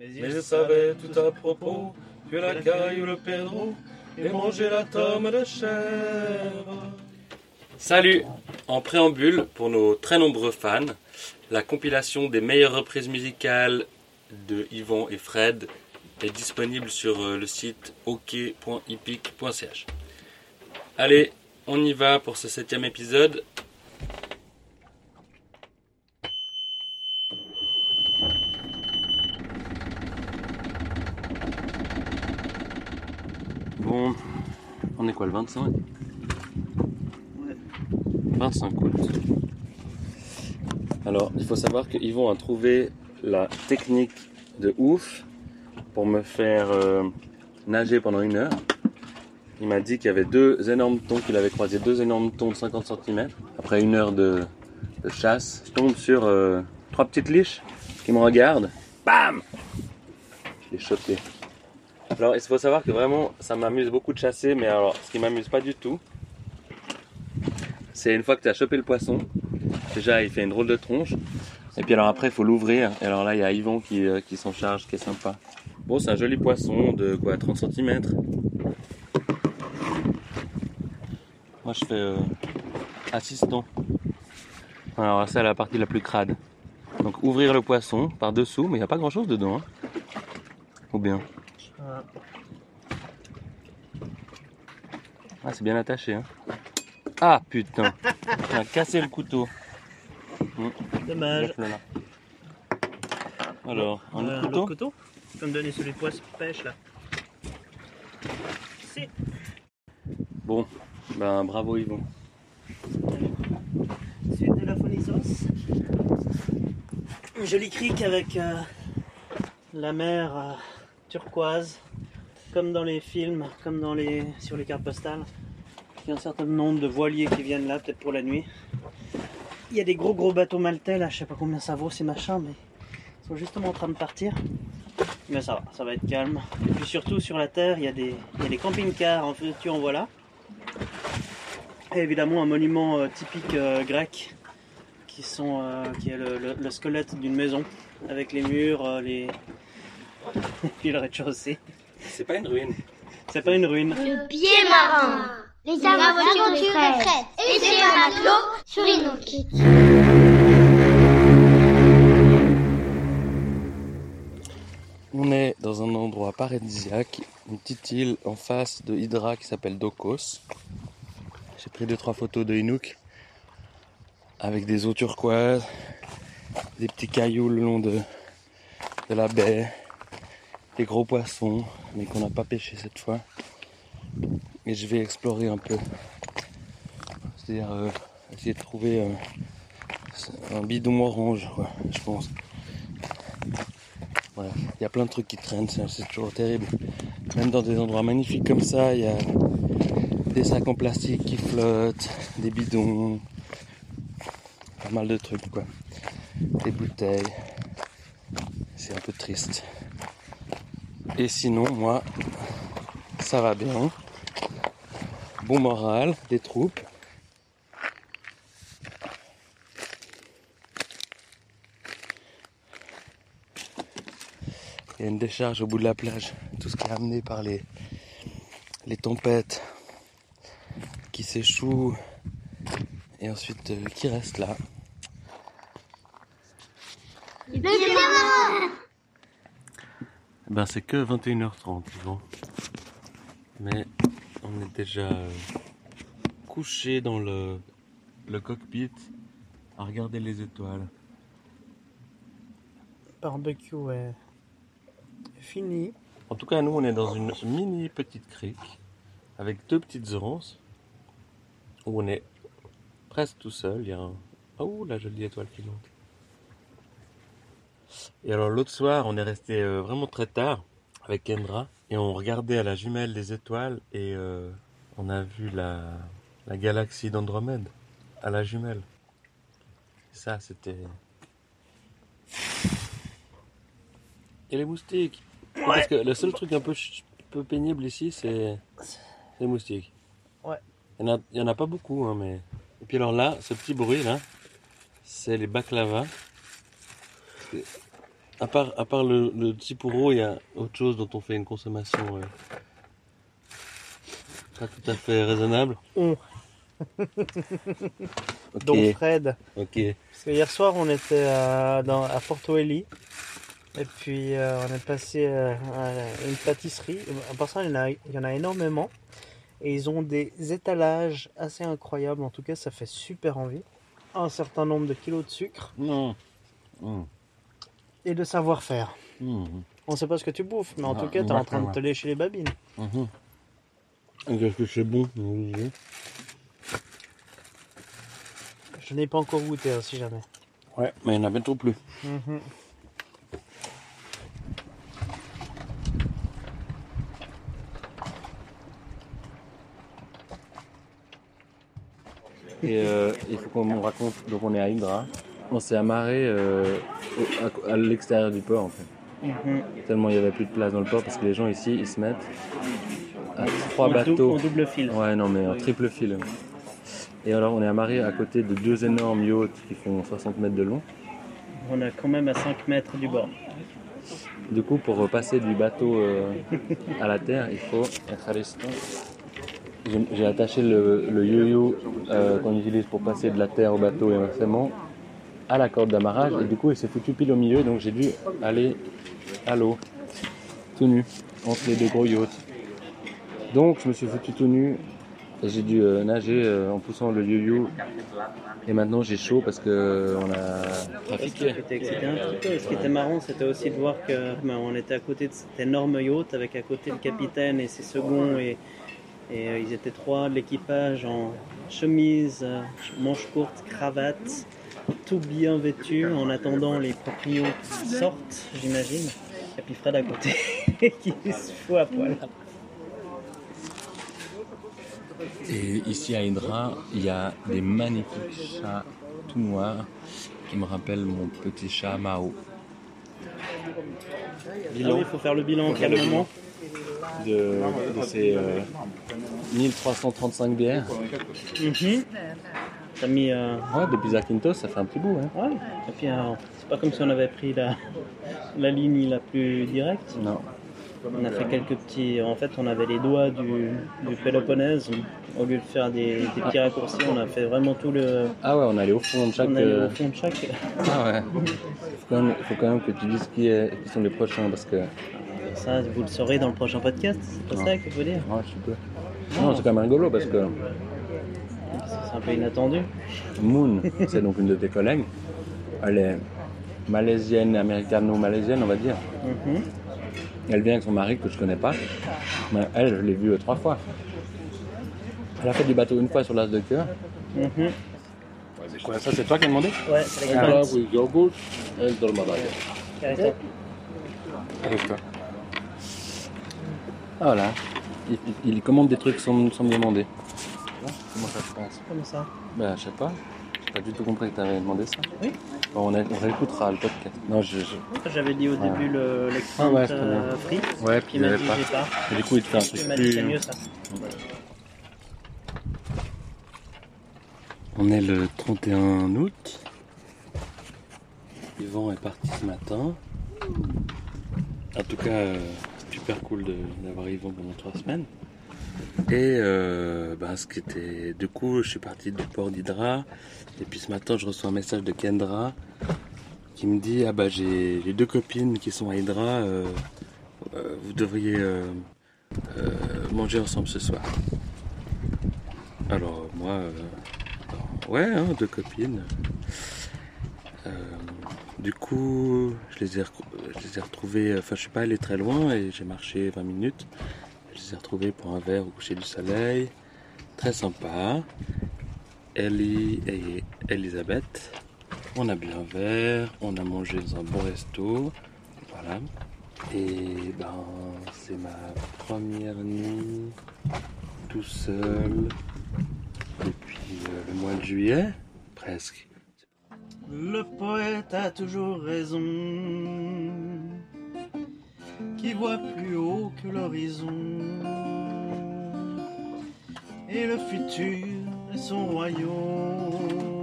Mais je savais tout à propos que la caille ou le Pedro et manger la tome de chèvre. Salut En préambule, pour nos très nombreux fans, la compilation des meilleures reprises musicales de Yvan et Fred est disponible sur euh, le site ok.epic.ch. Allez, on y va pour ce septième épisode. Quoi le 25 25 août. Alors, il faut savoir que Yvon a trouvé la technique de ouf pour me faire euh, nager pendant une heure. Il m'a dit qu'il y avait deux énormes thons, qu'il avait croisé deux énormes thons de 50 cm. Après une heure de, chasse, je tombe sur euh, trois petites liches qui me regardent. Bam Je l'ai chopé. Alors, il faut savoir que vraiment, ça m'amuse beaucoup de chasser, mais alors, ce qui m'amuse pas du tout, c'est une fois que tu as chopé le poisson, déjà il fait une drôle de tronche, et puis alors après il faut l'ouvrir, et alors là il y a Yvon qui, euh, qui s'en charge, qui est sympa. Bon, c'est un joli poisson de quoi, 30 cm. Moi je fais euh, assistant. Alors c'est la partie la plus crade. Donc ouvrir le poisson par dessous, mais il n'y a pas grand chose dedans. hein. Ou bien Ah c'est bien attaché. Hein. Ah putain, on a cassé le couteau. Dommage. Lève-le là. Alors, un autre couteau couteau Tu peux me donner celui de poisson pêche là. Si. Bon, ben bravo Yvon. Suite de la phonissos. Une jolie crique avec euh, la mer euh, turquoise, comme dans les films, comme dans les, sur les cartes postales. Il y a un certain nombre de voiliers qui viennent là, peut-être pour la nuit. Il y a des gros gros bateaux maltais là, je sais pas combien ça vaut ces machins, mais ils sont justement en train de partir. Mais ça va, ça va être calme. Et puis surtout sur la terre, il y a des, il y a des camping-cars, en fait, tu en vois là. Et évidemment un monument euh, typique euh, grec qui, sont, euh, qui est le, le- le squelette d'une maison avec les murs, les... et le rez-de-chaussée. C'est pas une ruine. C'est pas une ruine. Le pied marin. Les aventures de Fred. Et c'est un matelot sur Inukit. On est dans un endroit paradisiaque, une petite île en face de Hydra qui s'appelle Dokos. J'ai pris deux trois photos de Inuk avec des eaux turquoises, des petits cailloux le long de, de la baie, des gros poissons, mais qu'on n'a pas pêché cette fois. Et je vais explorer un peu. C'est-à-dire euh, essayer de trouver euh, un bidon orange, quoi, je pense. Il y a plein de trucs qui traînent, c'est c'est toujours terrible. Même dans des endroits magnifiques comme ça, il y a des sacs en plastique qui flottent, des bidons, pas mal de trucs quoi. Des bouteilles. C'est un peu triste. Et sinon, moi, ça va bien. Bon moral des troupes. Il y a une décharge au bout de la plage. Tout ce qui est amené par les, tempêtes qui s'échouent et ensuite euh, qui reste là. Le pied marin. Ben c'est que 21h30 Yvan. Mais on est déjà euh, couché dans le, le cockpit à regarder les étoiles. Barbecue est fini. En tout cas, nous, on est dans une mini petite crique avec deux petites onces où on est presque tout seul. Il y a un... Oh, la jolie étoile filante. Et alors, l'autre soir, on est resté euh, vraiment très tard avec Kendra et on regardait à la jumelle des étoiles et euh, on a vu la, la galaxie d'Andromède à la jumelle. Ça, c'était. Et les moustiques Parce que le seul truc un peu, peu pénible ici, c'est les moustiques. Ouais. Il y en a, il y en a pas beaucoup, hein, mais. Et puis alors là, ce petit bruit là, c'est les baklava. À part, à part le, le Tsipuro, il y a autre chose dont on fait une consommation euh, pas tout à fait raisonnable. On. Ok, Donc Fred. ok. Parce que hier soir, on était à, dans, à Porto Eli. Et puis, euh, on est passé euh, à une pâtisserie. À part ça, il y, en a, il y en a énormément. Et ils ont des étalages assez incroyables. En tout cas, ça fait super envie. Un certain nombre de kilos de sucre Non. Mmh. Et de savoir-faire. Mmh. On sait pas ce que tu bouffes, mais en Ah, tout cas, tu es en train de te lécher les babines. Mmh. Qu'est-ce que c'est bon. Je n'ai pas encore goûté, hein, si jamais. Ouais, mais il n'y en a bientôt plus. Mhm. Et euh, il faut qu'on me raconte. Donc on est à Hydra. On s'est amarré euh, à, à l'extérieur du port en fait. Mhm. Tellement il n'y avait plus de place dans le port parce que les gens ici ils se mettent à trois En dou- bateaux. en double fil. Ouais, non, mais en triple fil. Et alors on est amarré à côté de deux énormes yachts qui font 60 mètres de long. On est quand même à 5 mètres du bord. Du coup, pour passer du bateau euh, à la terre, il faut être à J'ai attaché le, le yo-yo euh, qu'on utilise pour passer de la terre au bateau et inversement à la corde d'amarrage et du coup il s'est foutu pile au milieu donc j'ai dû aller à l'eau tout nu entre les deux gros yachts. Donc je me suis foutu tout nu et j'ai dû euh, nager euh, en poussant le yo-yo et maintenant j'ai chaud parce que euh, on a trafiqué. Ce qui était marrant, c'était aussi de voir que ben, on était à côté de cet énorme yacht avec à côté le capitaine et ses seconds et, ils étaient trois de l'équipage en chemise, manches courtes, cravate, tout bien vêtus en attendant les proprios qui sortent, j'imagine. Et puis Fred à côté qui se fout à poil. Et ici à Hydra, il y a des magnifiques chats tout noirs qui me rappellent mon petit chat Mao. Ah oui, il faut faire le bilan calmement. De, de ces euh, 1335 bières. Mhm. T'as mis. euh, Ouais, depuis Zakynthos, ça fait un petit bout. Hein. Ouais. Et puis, euh, c'est pas comme si on avait pris la, la ligne la plus directe. Non. On a fait quelques petits. En fait, on avait les doigts du, du Péloponnèse. Au lieu de faire des, des petits raccourcis, on a fait vraiment tout le. Ah ouais, on allé au fond de chaque. On allé euh, au fond de chaque. Ah ouais. Faut quand, même, faut quand même que tu dises qui, est, qui sont les prochains parce que. Ça, vous le saurez dans le prochain podcast. C'est pas ça qu'il faut dire. Ouais, je sais pas. Non, c'est quand même rigolo parce que C'est un peu inattendu. Moon, c'est donc une de tes collègues. Elle est malaisienne, américano-malaisienne, on va dire. Mhm. Elle vient avec son mari que je connais pas. Mais elle, je l'ai vue trois fois. Elle a fait du bateau une fois sur l'as de cœur. Mhm. Quoi, ça, c'est toi qui as demandé Ouais, c'est les Ah. yogurt et dolmadaga. Voilà. Il, il- il commande des trucs sans, sans me demander. Comment ça se passe Comme ça. Bah, je sais pas. J'ai pas du tout compris que tu avais demandé ça. Oui. Bon, on, a- on réécoutera le podcast. Non, je. je- J'avais dit au début le, Ah ouais, euh, frites. Ouais, Puis il pas. j'ai pas. Et du coup, il te fait un truc c'est plus. mieux ça. On est le 31 août. Yvan est parti ce matin. En tout cas, euh, super cool de- d'avoir Yvan pendant trois semaines. Et euh, bah, ce qui était. Du coup, je suis parti du port d'Hydra. Et puis ce matin, je reçois un message de Kendra qui me dit Ah bah j'ai deux copines qui sont à Hydra. euh, euh, vous devriez manger ensemble ce soir. Alors, moi. Ouais, hein, deux copines. Du coup, je les, ai je les ai retrouvées, enfin je suis pas allé très loin et j'ai marché 20 minutes. Je les ai retrouvées pour un verre au coucher du soleil. Très sympa. Ellie et Elisabeth. On a bu un verre, on a mangé dans un bon resto. Voilà. Et ben, c'est ma première nuit tout seul depuis euh, le mois de juillet, presque. Le poète a toujours raison, qui voit plus haut que l'horizon. Et le futur est son royaume.